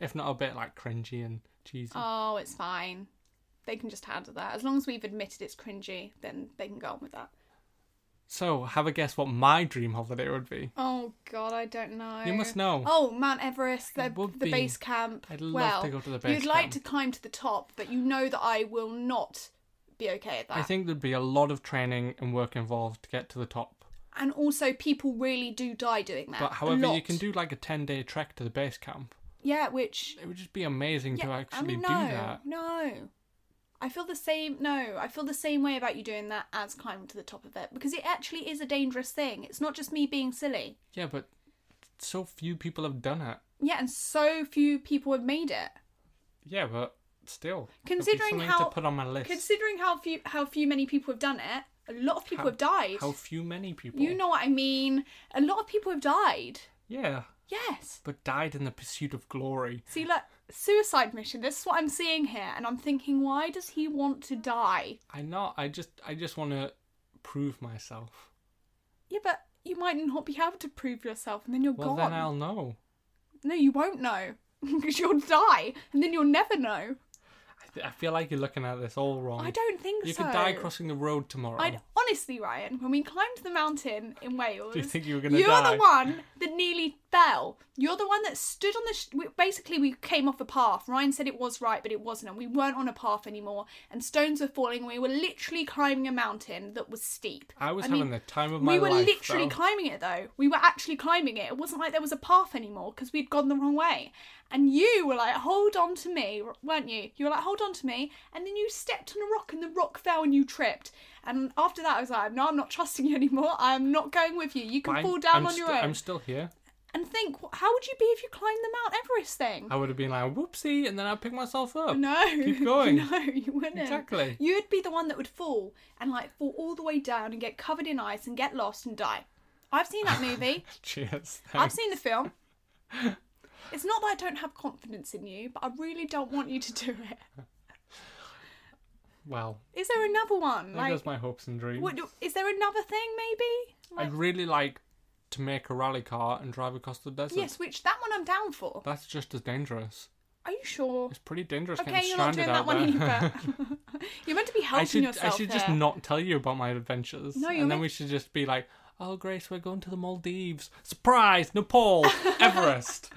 [SPEAKER 3] If not a bit like cringy and cheesy.
[SPEAKER 4] Oh, it's fine. They can just handle that. As long as we've admitted it's cringy, then they can go on with that.
[SPEAKER 3] So, have a guess what my dream holiday would be.
[SPEAKER 4] Oh God, I don't know.
[SPEAKER 3] You must know.
[SPEAKER 4] Oh, Mount Everest, the, the
[SPEAKER 3] be.
[SPEAKER 4] base camp.
[SPEAKER 3] I'd love
[SPEAKER 4] well,
[SPEAKER 3] to go to the base
[SPEAKER 4] You'd like to climb to the top, but you know that I will not be okay at that.
[SPEAKER 3] I think there'd be a lot of training and work involved to get to the top.
[SPEAKER 4] and also, people really do die doing that.
[SPEAKER 3] But however, you can do like a 10 day trek to the base camp.
[SPEAKER 4] Yeah, which
[SPEAKER 3] It would just be amazing to actually
[SPEAKER 4] mean,
[SPEAKER 3] do
[SPEAKER 4] no,
[SPEAKER 3] that.
[SPEAKER 4] No, I feel the same. No, I feel the same way about you doing that as climbing to the top of it because it actually is a dangerous thing. It's not just me being silly.
[SPEAKER 3] Yeah, but so few people have done it.
[SPEAKER 4] Yeah, and so few people have made it.
[SPEAKER 3] Yeah, but still.
[SPEAKER 4] Considering how
[SPEAKER 3] to put on my list.
[SPEAKER 4] considering how few how few many people have done it, a lot of people
[SPEAKER 3] How-
[SPEAKER 4] have died.
[SPEAKER 3] How few many people?
[SPEAKER 4] You know what I mean? A lot of people have died.
[SPEAKER 3] Yeah,
[SPEAKER 4] Yes.
[SPEAKER 3] but died in the pursuit of glory.
[SPEAKER 4] See, look, suicide mission. This is what I'm seeing here, and I'm thinking, why does he want to die?
[SPEAKER 3] I not. I just. I just want to prove myself.
[SPEAKER 4] Yeah, but you might not be able to prove yourself, and then you're
[SPEAKER 3] Well,
[SPEAKER 4] gone.
[SPEAKER 3] then I'll know.
[SPEAKER 4] No, you won't know because you'll die, and then you'll never know.
[SPEAKER 3] I, feel like you're looking at this all wrong.
[SPEAKER 4] I don't think
[SPEAKER 3] You
[SPEAKER 4] so.
[SPEAKER 3] could die crossing the road tomorrow.
[SPEAKER 4] I'd honestly, Ryan, when we climbed the mountain in Wales,
[SPEAKER 3] Do you think you were gonna
[SPEAKER 4] You're
[SPEAKER 3] die?
[SPEAKER 4] the one that nearly fell. You're the one that stood on the. Sh- we, basically, we came off a path. Ryan said it was right, but it wasn't, and we weren't on a path anymore. And stones were falling. and We were literally climbing a mountain that was steep.
[SPEAKER 3] I was
[SPEAKER 4] I
[SPEAKER 3] having
[SPEAKER 4] mean,
[SPEAKER 3] the time of my life.
[SPEAKER 4] we were
[SPEAKER 3] life.
[SPEAKER 4] literally
[SPEAKER 3] though.
[SPEAKER 4] climbing it though. We were actually climbing it. It wasn't like there was a path anymore because we'd gone the wrong way. And you were like, "Hold on to me," weren't you? You were like, "Hold on to me," and then you stepped on a rock and the rock fell and you tripped. And after that, I was like, "No, I'm not trusting you anymore. I'm not going with you. You can
[SPEAKER 3] Fine,
[SPEAKER 4] fall down
[SPEAKER 3] I'm
[SPEAKER 4] on your own."
[SPEAKER 3] I'm still here.
[SPEAKER 4] And think, how would you be if you climbed the Mount Everest thing?
[SPEAKER 3] I would have been like, whoopsie, and then I'd pick myself up.
[SPEAKER 4] No,
[SPEAKER 3] Keep going.
[SPEAKER 4] No, you wouldn't.
[SPEAKER 3] Exactly.
[SPEAKER 4] You'd be the one that would fall and like fall all the way down and get covered in ice and get lost and die. I've seen that movie.
[SPEAKER 3] Cheers.
[SPEAKER 4] I've seen the film. It's not that I don't have confidence in you, but I really don't want you to do it.
[SPEAKER 3] Well,
[SPEAKER 4] Is there another one?
[SPEAKER 3] there goes my hopes and dreams.
[SPEAKER 4] what, is there another thing maybe?
[SPEAKER 3] I'd really like to make a rally car and drive across the desert.
[SPEAKER 4] Yes, which that one I'm down for.
[SPEAKER 3] That's just as dangerous.
[SPEAKER 4] Are you sure?
[SPEAKER 3] It's pretty dangerous
[SPEAKER 4] Okay,
[SPEAKER 3] getting
[SPEAKER 4] you're not doing that one either. you're meant to be
[SPEAKER 3] I
[SPEAKER 4] helping
[SPEAKER 3] should,
[SPEAKER 4] yourself.
[SPEAKER 3] I should just not tell you about my adventures.
[SPEAKER 4] No, you're
[SPEAKER 3] and then
[SPEAKER 4] meant-
[SPEAKER 3] we should just be like, "Oh, Grace, we're going to the Maldives. Surprise, Nepal, Everest."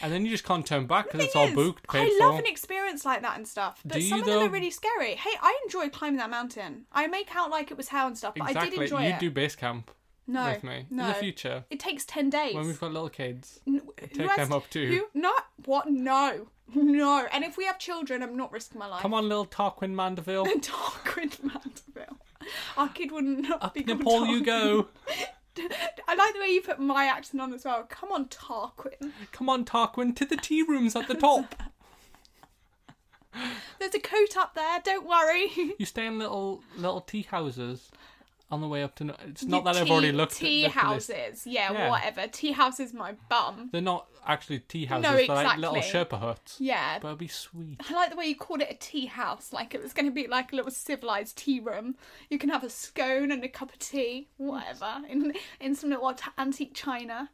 [SPEAKER 3] and then you just can't turn back because it's all
[SPEAKER 4] is,
[SPEAKER 3] booked, paid
[SPEAKER 4] I
[SPEAKER 3] for.
[SPEAKER 4] love an experience like that and stuff, but
[SPEAKER 3] Do
[SPEAKER 4] some of them
[SPEAKER 3] though?
[SPEAKER 4] are really scary. Hey, I enjoyed climbing that mountain. I make out like it was hell and stuff, but I did enjoy
[SPEAKER 3] you
[SPEAKER 4] it.
[SPEAKER 3] You do base camp
[SPEAKER 4] no,
[SPEAKER 3] with me
[SPEAKER 4] no.
[SPEAKER 3] in the future
[SPEAKER 4] It takes ten days.
[SPEAKER 3] when we've got little kids.
[SPEAKER 4] N-
[SPEAKER 3] take
[SPEAKER 4] has
[SPEAKER 3] them up too.
[SPEAKER 4] Who? Not what? No, no. And if we have children, I'm not risking my life.
[SPEAKER 3] Come on, little Tarquin Mandeville.
[SPEAKER 4] Tarquin Mandeville. Our kid wouldn't
[SPEAKER 3] Up
[SPEAKER 4] be called
[SPEAKER 3] Nepal you
[SPEAKER 4] Tarquin.
[SPEAKER 3] go.
[SPEAKER 4] I like the way you put my accent on as well. Come on, Tarquin.
[SPEAKER 3] Come on, Tarquin, to the tea rooms at the top.
[SPEAKER 4] There's a coat up there. Don't worry.
[SPEAKER 3] You stay in little little tea houses on the way up to. It's not that I've already looked
[SPEAKER 4] tea
[SPEAKER 3] at
[SPEAKER 4] houses. Yeah,
[SPEAKER 3] Yeah.
[SPEAKER 4] whatever. Tea houses, my bum.
[SPEAKER 3] They're not actually tea houses.
[SPEAKER 4] No,
[SPEAKER 3] They're like little
[SPEAKER 4] exactly.
[SPEAKER 3] Sherpa huts.
[SPEAKER 4] Yeah.
[SPEAKER 3] But it'll be sweet.
[SPEAKER 4] I like the way you called it a tea house, like it was going to be like a little civilized tea room. You can have a scone and a cup of tea, whatever, in in some little antique china.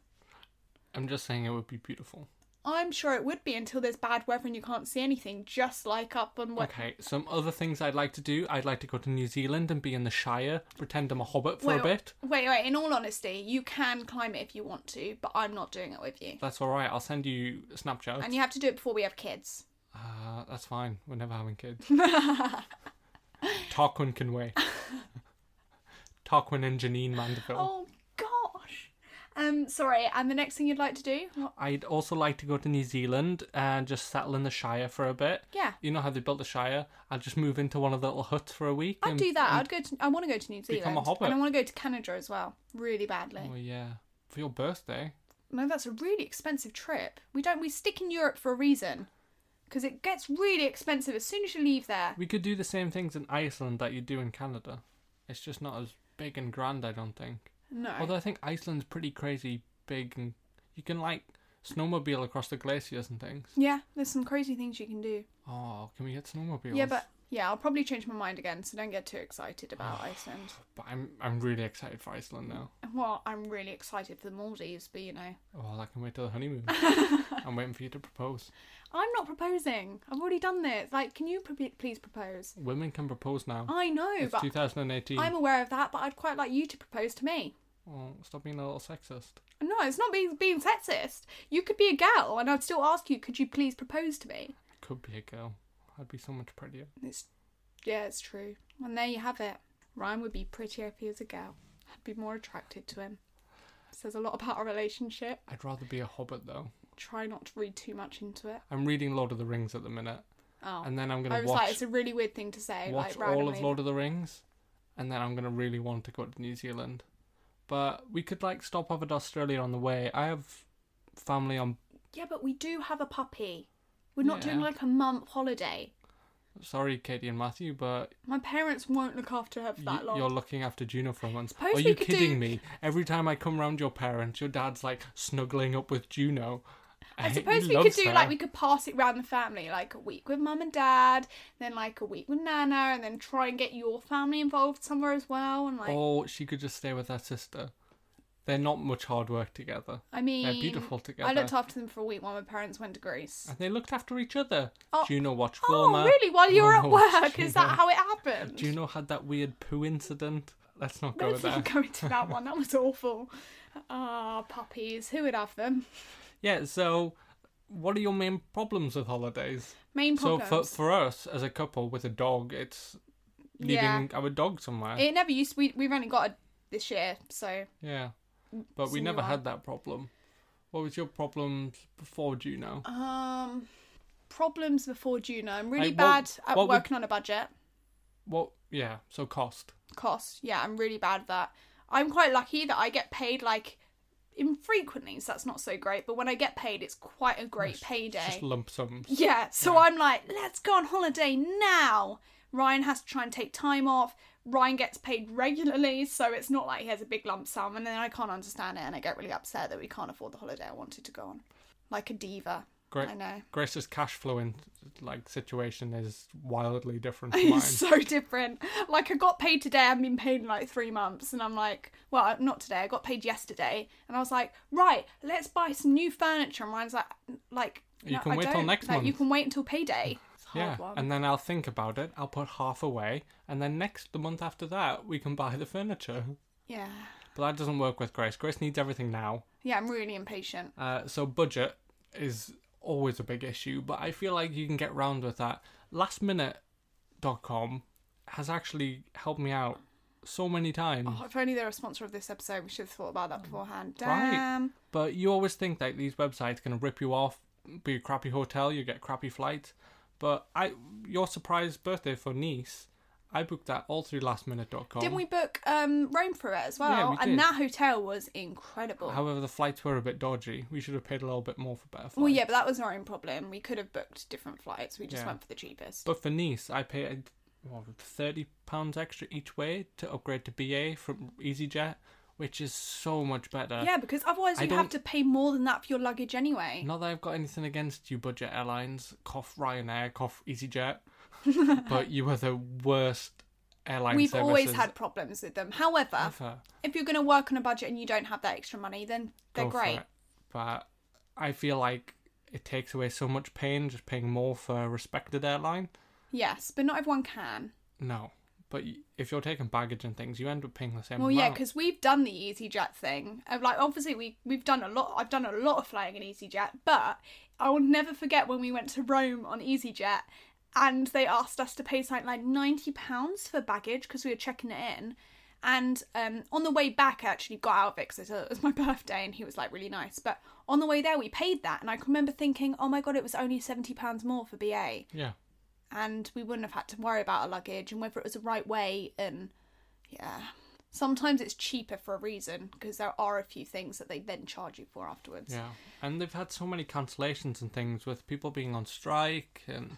[SPEAKER 3] I'm just saying it would be beautiful.
[SPEAKER 4] I'm sure it would be until there's bad weather and you can't see anything, just like up on what.
[SPEAKER 3] Okay, some other things I'd like to do. I'd like to go to New Zealand and be in the Shire, pretend I'm a hobbit for
[SPEAKER 4] wait,
[SPEAKER 3] a bit.
[SPEAKER 4] Wait, wait. In all honesty, you can climb it if you want to, but I'm not doing it with you.
[SPEAKER 3] That's all right. I'll send you Snapchat.
[SPEAKER 4] And you have to do it before we have kids.
[SPEAKER 3] Uh, that's fine. We're never having kids. Tarquin can wait. Tarquin and Janine Mandeville.
[SPEAKER 4] Oh. Um, sorry. And the next thing you'd like to do? What?
[SPEAKER 3] I'd also like to go to New Zealand and just settle in the Shire for a bit.
[SPEAKER 4] Yeah.
[SPEAKER 3] You know how they built the Shire? I'd just move into one of the little huts for a week.
[SPEAKER 4] I'd
[SPEAKER 3] and-
[SPEAKER 4] do that. I'd go to. I want to go to New Zealand,
[SPEAKER 3] become a hobbit.
[SPEAKER 4] and I want to go to Canada as well, really badly.
[SPEAKER 3] Oh yeah, for your birthday.
[SPEAKER 4] No, that's a really expensive trip. We don't. We stick in Europe for a reason, because it gets really expensive as soon as you leave there.
[SPEAKER 3] We could do the same things in Iceland that you do in Canada. It's just not as big and grand, I don't think.
[SPEAKER 4] No.
[SPEAKER 3] Although I think Iceland's pretty crazy big, and you can like snowmobile across the glaciers and things.
[SPEAKER 4] Yeah, there's some crazy things you can do.
[SPEAKER 3] Oh, can we get snowmobiles?
[SPEAKER 4] Yeah, but yeah, I'll probably change my mind again, so don't get too excited about Iceland.
[SPEAKER 3] But I'm I'm really excited for Iceland now.
[SPEAKER 4] Well, I'm really excited for the Maldives, but you know,
[SPEAKER 3] Oh, I can wait till the honeymoon. I'm waiting for you to propose.
[SPEAKER 4] I'm not proposing. I've already done this. Like, can you pro- please propose?
[SPEAKER 3] Women can propose now.
[SPEAKER 4] I know,
[SPEAKER 3] it's
[SPEAKER 4] but
[SPEAKER 3] 2018.
[SPEAKER 4] I'm aware of that. But I'd quite like you to propose to me.
[SPEAKER 3] Oh, stop being a little sexist.
[SPEAKER 4] No, it's not being being sexist. You could be a girl, and I'd still ask you, could you please propose to me?
[SPEAKER 3] Could be a girl. I'd be so much prettier.
[SPEAKER 4] It's yeah, it's true. And there you have it. Ryan would be prettier if he was a girl. I'd be more attracted to him. Says a lot about our relationship.
[SPEAKER 3] I'd rather be a hobbit though.
[SPEAKER 4] Try not to read too much into it.
[SPEAKER 3] I'm reading Lord of the Rings at the minute,
[SPEAKER 4] Oh,
[SPEAKER 3] and then I'm gonna
[SPEAKER 4] was
[SPEAKER 3] watch
[SPEAKER 4] like, it's a really weird thing to say.
[SPEAKER 3] watch
[SPEAKER 4] like
[SPEAKER 3] all
[SPEAKER 4] randomly.
[SPEAKER 3] of Lord of the Rings, and then I'm gonna really want to go to New Zealand. But we could like stop off at Australia on the way. I have family on.
[SPEAKER 4] Yeah, but we do have a puppy. We're not doing like a month holiday.
[SPEAKER 3] Sorry, Katie and Matthew, but
[SPEAKER 4] My parents won't look after her for that
[SPEAKER 3] y-
[SPEAKER 4] long.
[SPEAKER 3] you're looking after Juno for a month.
[SPEAKER 4] Suppose
[SPEAKER 3] Are
[SPEAKER 4] we
[SPEAKER 3] you
[SPEAKER 4] could
[SPEAKER 3] kidding
[SPEAKER 4] do-
[SPEAKER 3] me? Every time I come round your parents, your dad's like snuggling up with Juno.
[SPEAKER 4] I suppose we could do
[SPEAKER 3] her.
[SPEAKER 4] like we could pass it round the family, like a week with mum and dad, then like a week with Nana, and then try and get your family involved somewhere as well. And like,
[SPEAKER 3] Or she could just stay with her sister. They're not much hard work together.
[SPEAKER 4] I mean,
[SPEAKER 3] they're beautiful together.
[SPEAKER 4] I looked after them for a week while my parents went to Greece.
[SPEAKER 3] And they looked after each other.
[SPEAKER 4] Oh.
[SPEAKER 3] Juno watched
[SPEAKER 4] Oh,
[SPEAKER 3] Wilma.
[SPEAKER 4] really? While you were at work? Is that how it happened?
[SPEAKER 3] Juno had that weird poo incident. Let's not go
[SPEAKER 4] Let's
[SPEAKER 3] there.
[SPEAKER 4] not go into that one. That was awful. Ah, puppies. Who would have them?
[SPEAKER 3] Yeah, so what are your main problems with holidays?
[SPEAKER 4] Main problems.
[SPEAKER 3] So for for us as a couple with a dog, it's leaving
[SPEAKER 4] Yeah.
[SPEAKER 3] our dog somewhere.
[SPEAKER 4] It never used. We we've only got it this year, so
[SPEAKER 3] yeah. But we never had that problem. What was your problems before Juno?
[SPEAKER 4] um, problems before Juno. I'm really
[SPEAKER 3] Like, what-
[SPEAKER 4] bad at
[SPEAKER 3] what would-
[SPEAKER 4] working on a budget.
[SPEAKER 3] What yeah, so cost.
[SPEAKER 4] Cost. Yeah, I'm really bad at that. I'm quite lucky that I get paid like infrequently, so that's not so great. But when I get paid, it's quite a great payday.
[SPEAKER 3] Just lump sums.
[SPEAKER 4] Yeah, so I'm like, let's go on holiday now. Ryan has to try and take time off. Ryan gets paid regularly, so it's not like he has a big lump sum, and then I can't understand it, and I get really upset that we can't afford the holiday I wanted to go on. Like a diva. I know.
[SPEAKER 3] Grace's cash flow flowing like situation is wildly different to mine.
[SPEAKER 4] It's so different. Like I got paid today, I haven't been paid in like three months, and I'm like, well, not today. I got paid yesterday, and I was like, right, let's buy some new furniture. And Ryan's like, like,
[SPEAKER 3] You
[SPEAKER 4] no,
[SPEAKER 3] can
[SPEAKER 4] I
[SPEAKER 3] wait till next
[SPEAKER 4] Like, You can wait until payday. It's a hard
[SPEAKER 3] yeah,
[SPEAKER 4] one.
[SPEAKER 3] and then I'll think about it. I'll put half away, and then next the month after that we can buy the furniture.
[SPEAKER 4] yeah,
[SPEAKER 3] But that doesn't work with Grace. Grace needs everything now.
[SPEAKER 4] yeah, I'm really impatient.
[SPEAKER 3] Uh, so budget is always a big issue, but I feel like you can get round with that. Lastminute.com has actually helped me out so many times.
[SPEAKER 4] Oh, if only they're a sponsor of this episode, we should have thought about that beforehand.
[SPEAKER 3] Right.
[SPEAKER 4] Damn.
[SPEAKER 3] But you always think that these websites can rip you off, be a crappy hotel, you get crappy flights. But I, your surprise birthday for Nice, I booked that all through lastminute.com.
[SPEAKER 4] Didn't we book um, Rome for it as well?
[SPEAKER 3] Yeah, we did.
[SPEAKER 4] and that hotel was incredible.
[SPEAKER 3] However, the flights were a bit dodgy. We should have paid a little bit more for better flights.
[SPEAKER 4] well, yeah, but that was our own problem. We could have booked different flights. We just
[SPEAKER 3] Yeah.
[SPEAKER 4] went for the cheapest.
[SPEAKER 3] But for Nice, I paid what, thirty pounds extra each way to upgrade to BA from EasyJet, which is so much better.
[SPEAKER 4] yeah, because otherwise
[SPEAKER 3] I
[SPEAKER 4] you have
[SPEAKER 3] don't-
[SPEAKER 4] to pay more than that for your luggage anyway.
[SPEAKER 3] Not that I've got anything against you, budget airlines. Cough Ryanair, cough EasyJet, but you are the worst airline.
[SPEAKER 4] We've always had problems with them. However,
[SPEAKER 3] ever.
[SPEAKER 4] if you're going to work on a budget and you don't have that extra money, then they're
[SPEAKER 3] Go
[SPEAKER 4] great.
[SPEAKER 3] But I feel like it takes away so much pain just paying more for a respected airline.
[SPEAKER 4] Yes, but not everyone can.
[SPEAKER 3] No, but if you're taking baggage and things, you end up paying the same.
[SPEAKER 4] Well, yeah, because we've done the EasyJet thing. Of like, obviously, we we've done a lot. I've done a lot of flying in EasyJet, but I will never forget when we went to Rome on EasyJet, and they asked us to pay something like ninety pounds for baggage because we were checking it in. And um, on the way back, I actually got out of it because it was my birthday, and he was like really nice. But on the way there, we paid that, and I can remember thinking, "Oh my god, it was only seventy pounds more for BA."
[SPEAKER 3] yeah,
[SPEAKER 4] and we wouldn't have had to worry about our luggage and whether it was the right way and yeah sometimes it's cheaper for a reason because there are a few things that they then charge you for afterwards
[SPEAKER 3] yeah, and they've had so many cancellations and things with people being on strike and.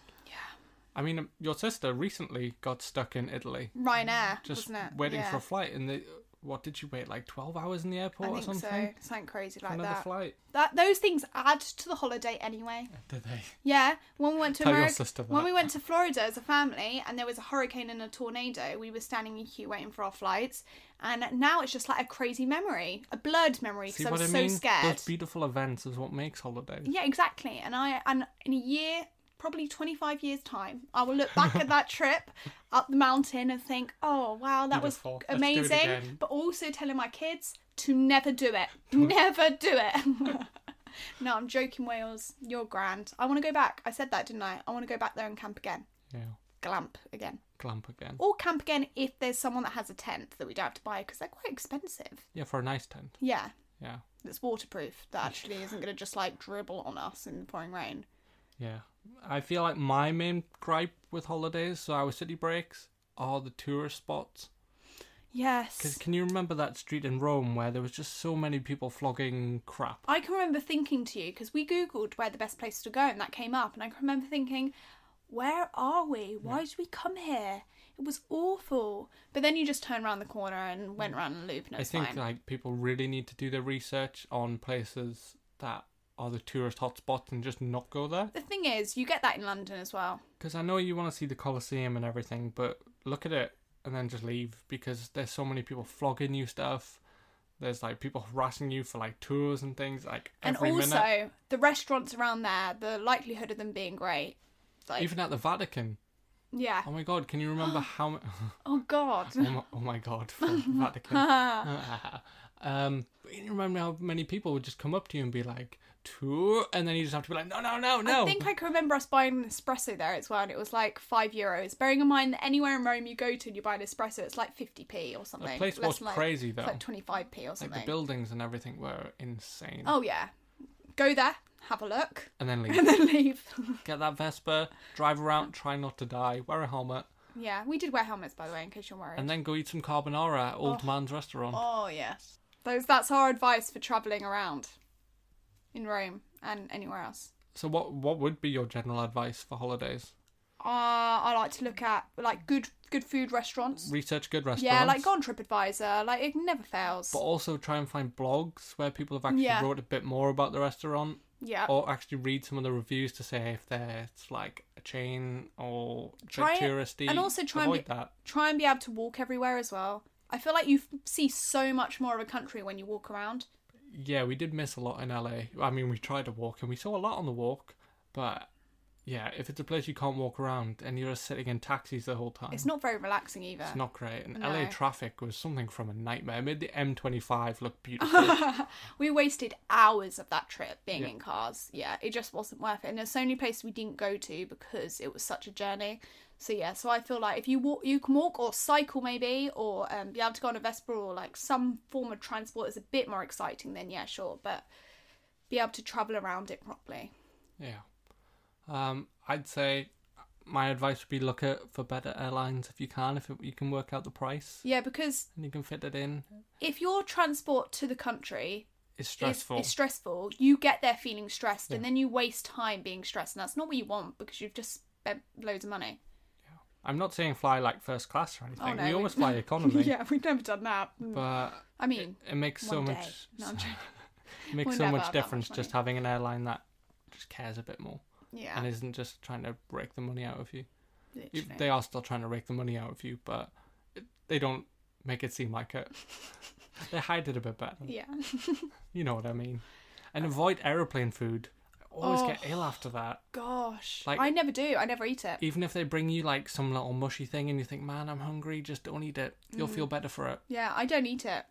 [SPEAKER 3] I mean, your sister recently got stuck in Italy,
[SPEAKER 4] ryanair
[SPEAKER 3] just
[SPEAKER 4] wasn't it
[SPEAKER 3] waiting
[SPEAKER 4] yeah.
[SPEAKER 3] for a flight, and they, what did she wait like twelve hours in the airport
[SPEAKER 4] I
[SPEAKER 3] or something?
[SPEAKER 4] so something crazy like
[SPEAKER 3] another
[SPEAKER 4] that
[SPEAKER 3] flight?
[SPEAKER 4] that those things add to the holiday anyway uh,
[SPEAKER 3] Did they?
[SPEAKER 4] yeah when we went to
[SPEAKER 3] Tell
[SPEAKER 4] America when we went to Florida as a family and there was a hurricane and a tornado we were standing in queue waiting for our flights and now it's just like a crazy memory a blurred memory because I was
[SPEAKER 3] I
[SPEAKER 4] so
[SPEAKER 3] mean?
[SPEAKER 4] scared
[SPEAKER 3] Those beautiful events is what makes holidays.
[SPEAKER 4] Yeah, exactly. And I and in a year, probably 25 years time, I will look back at that trip up the mountain and think, "Oh, wow, that
[SPEAKER 3] Beautiful.
[SPEAKER 4] was
[SPEAKER 3] Let's do it
[SPEAKER 4] amazing." But also telling my kids to never do it. never do it. no, I'm joking, Wales. You're grand. I want to go back. I said that, didn't I? I want to go back there and camp again.
[SPEAKER 3] Yeah,
[SPEAKER 4] Glamp again.
[SPEAKER 3] glamp again.
[SPEAKER 4] Or camp again if there's someone that has a tent that we don't have to buy because they're quite expensive.
[SPEAKER 3] Yeah, for a nice tent.
[SPEAKER 4] Yeah,
[SPEAKER 3] Yeah,
[SPEAKER 4] that's waterproof. That actually isn't going to just like dribble on us in the pouring rain.
[SPEAKER 3] yeah. I feel like my main gripe with holidays, so our city breaks, are the tourist spots.
[SPEAKER 4] Yes.
[SPEAKER 3] Because can you remember that street in Rome where there was just so many people flogging crap?
[SPEAKER 4] I can remember thinking to you because we googled where the best place to go and that came up, and I can remember thinking, "Where are we? Why did we come here? It was awful." But then you just turned around the corner and went mm. around a loop, and it
[SPEAKER 3] I think
[SPEAKER 4] fine.
[SPEAKER 3] like people really need to do their research on places that are the tourist hotspots and just not go there.
[SPEAKER 4] the thing is, you get that in London as well.
[SPEAKER 3] Because I know you want to see the Colosseum and everything, but look at it and then just leave because there's so many people flogging you stuff. There's like people harassing you for like tours and things like
[SPEAKER 4] And
[SPEAKER 3] every
[SPEAKER 4] also,
[SPEAKER 3] minute.
[SPEAKER 4] the restaurants around there, the likelihood of them being great, like
[SPEAKER 3] Even at the Vatican.
[SPEAKER 4] yeah.
[SPEAKER 3] Oh my god, can you remember how
[SPEAKER 4] Oh God.
[SPEAKER 3] oh, my, oh my god, Vatican. um, you remember how many people would just come up to you and be like, tour, and then you just have to be like, no, no, no, no.
[SPEAKER 4] I think I can remember us buying an espresso there as well, and it was like five euros. Bearing in mind that anywhere in Rome you go to and you buy an espresso, it's like fifty p or something.
[SPEAKER 3] The place
[SPEAKER 4] Less
[SPEAKER 3] was
[SPEAKER 4] like-
[SPEAKER 3] crazy,
[SPEAKER 4] it's
[SPEAKER 3] though.
[SPEAKER 4] like twenty five p or
[SPEAKER 3] like
[SPEAKER 4] something.
[SPEAKER 3] the buildings and everything were insane.
[SPEAKER 4] Oh yeah, go there, have a look,
[SPEAKER 3] And then leave.
[SPEAKER 4] and then leave.
[SPEAKER 3] Get that Vespa, drive around, try not to die, wear a helmet,
[SPEAKER 4] yeah, we did wear helmets by the way, in case you're worried.
[SPEAKER 3] and then go eat some carbonara at Old oh. Man's Restaurant.
[SPEAKER 4] oh yes, those that's our advice for traveling around in Rome and anywhere else.
[SPEAKER 3] So what what would be your general advice for holidays?
[SPEAKER 4] Uh, I like to look at like good good food restaurants.
[SPEAKER 3] Research good restaurants.
[SPEAKER 4] Yeah, like go on TripAdvisor. Like it never fails.
[SPEAKER 3] But also try and find blogs where people have actually
[SPEAKER 4] Yeah.
[SPEAKER 3] wrote a bit more about the restaurant.
[SPEAKER 4] Yeah.
[SPEAKER 3] Or actually read some of the reviews to say if it's like a chain or
[SPEAKER 4] Try
[SPEAKER 3] touristy.
[SPEAKER 4] and also try
[SPEAKER 3] Avoid
[SPEAKER 4] and be,
[SPEAKER 3] that.
[SPEAKER 4] try and be able to walk everywhere as well. I feel like you f- see so much more of a country when you walk around.
[SPEAKER 3] Yeah, we did miss a lot in LA. I mean, we tried to walk and we saw a lot on the walk, but yeah, if it's a place you can't walk around and you're just sitting in taxis the whole time,
[SPEAKER 4] It's not very relaxing either.
[SPEAKER 3] It's not great. And
[SPEAKER 4] No.
[SPEAKER 3] LA traffic was something from a nightmare. It made the M25 look beautiful.
[SPEAKER 4] we wasted hours of that trip being
[SPEAKER 3] Yeah.
[SPEAKER 4] in cars. Yeah, it just wasn't worth it. And it's the only place we didn't go to because it was such a journey. So yeah, so I feel like if you walk, you can walk or cycle maybe, or um, be able to go on a Vespa or like some form of transport is a bit more exciting. Then yeah, sure, but be able to travel around it properly.
[SPEAKER 3] yeah. Um, I'd say my advice would be look at for better airlines if you can, if it, you can work out the price
[SPEAKER 4] Yeah, because
[SPEAKER 3] and you can fit it in.
[SPEAKER 4] if your transport to the country is-
[SPEAKER 3] stressful.
[SPEAKER 4] Is, stressful. You get there feeling stressed, and then you waste time being stressed, and that's not what you want because you've just spent loads of money.
[SPEAKER 3] I'm not saying fly like first class or anything.
[SPEAKER 4] Oh, no,
[SPEAKER 3] we always fly economy.
[SPEAKER 4] yeah, we've never done that. Mm.
[SPEAKER 3] But
[SPEAKER 4] I mean,
[SPEAKER 3] it, it makes so
[SPEAKER 4] day.
[SPEAKER 3] much
[SPEAKER 4] No, I'm joking.
[SPEAKER 3] it makes
[SPEAKER 4] We'll
[SPEAKER 3] so much
[SPEAKER 4] that much
[SPEAKER 3] difference just having an airline that just cares a bit more
[SPEAKER 4] Yeah,
[SPEAKER 3] and isn't just trying to rake the money out of you.
[SPEAKER 4] Literally.
[SPEAKER 3] They are still trying to rake the money out of you, but it, they don't make it seem like it. they hide it a bit better.
[SPEAKER 4] yeah.
[SPEAKER 3] You know what I mean. And avoid aeroplane food. I always
[SPEAKER 4] Oh.
[SPEAKER 3] get ill after that.
[SPEAKER 4] Gosh,
[SPEAKER 3] Like-
[SPEAKER 4] I never do. I never eat it.
[SPEAKER 3] Even if they bring you like some little mushy thing and you think, man, I'm hungry, just don't eat it. You'll
[SPEAKER 4] Mm.
[SPEAKER 3] feel better for it.
[SPEAKER 4] Yeah, I don't eat it.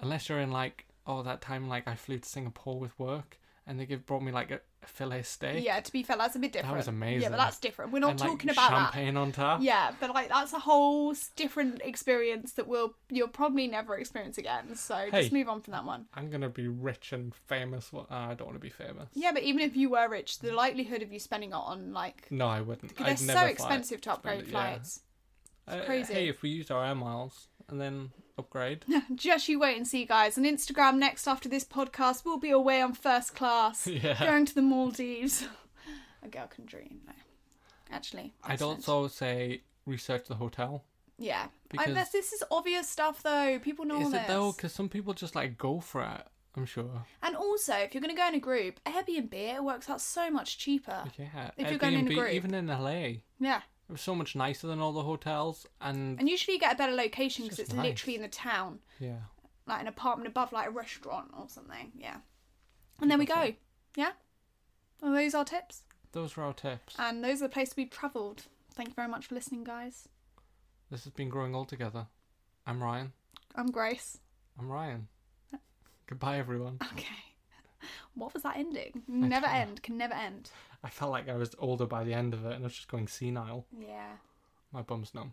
[SPEAKER 3] Unless you're in like, oh, that time like I flew to Singapore with work and they give brought me like a, a fillet steak.
[SPEAKER 4] Yeah, to be fair, that's a bit different.
[SPEAKER 3] That
[SPEAKER 4] was
[SPEAKER 3] amazing.
[SPEAKER 4] Yeah, but that's different. We're not
[SPEAKER 3] and, like,
[SPEAKER 4] talking about
[SPEAKER 3] champagne on
[SPEAKER 4] that.
[SPEAKER 3] top.
[SPEAKER 4] Yeah, but like that's a whole different experience that will you'll probably never experience again. So
[SPEAKER 3] Hey.
[SPEAKER 4] just move on from that one.
[SPEAKER 3] I'm gonna be rich and famous. Well, uh, I don't want to be famous.
[SPEAKER 4] Yeah, but even if you were rich, the likelihood of you spending it on like
[SPEAKER 3] No, I wouldn't.
[SPEAKER 4] they're
[SPEAKER 3] I'd
[SPEAKER 4] so expensive to upgrade
[SPEAKER 3] flights. it, yeah.
[SPEAKER 4] flights.
[SPEAKER 3] Uh. Hey, if we used our air miles and then upgrade,
[SPEAKER 4] Just you wait and see, guys. On Instagram next after this podcast, we'll be away on first class,
[SPEAKER 3] Yeah.
[SPEAKER 4] going to the Maldives. A girl can dream. No, actually,
[SPEAKER 3] I'd
[SPEAKER 4] excellent.
[SPEAKER 3] also say research the hotel.
[SPEAKER 4] yeah. I,
[SPEAKER 3] because-
[SPEAKER 4] this, is obvious stuff, though. People know
[SPEAKER 3] Is
[SPEAKER 4] this.
[SPEAKER 3] it though? Because some people just like go for it. I'm sure.
[SPEAKER 4] And also, if you're going to go in a group, Airbnb it works out so much cheaper.
[SPEAKER 3] Yeah.
[SPEAKER 4] If you're going in a group.
[SPEAKER 3] even in LA, it was so much nicer than all the hotels. And,
[SPEAKER 4] And usually you get a better location because
[SPEAKER 3] It's
[SPEAKER 4] it's
[SPEAKER 3] just
[SPEAKER 4] literally in the town,
[SPEAKER 3] yeah,
[SPEAKER 4] like an apartment above, like a restaurant or something. Yeah. And there we go. Yeah. Well, those are tips.
[SPEAKER 3] those were our tips.
[SPEAKER 4] And those are the places we've travelled. Thank you very much for listening, guys.
[SPEAKER 3] This has been growing all together. I'm Ryan.
[SPEAKER 4] I'm Grace.
[SPEAKER 3] I'm Ryan. Uh. Goodbye, everyone.
[SPEAKER 4] Okay. What was that ending? Never end. Can never end.
[SPEAKER 3] I felt like I was older by the end of it, and I was just going senile.
[SPEAKER 4] Yeah.
[SPEAKER 3] My bum's numb.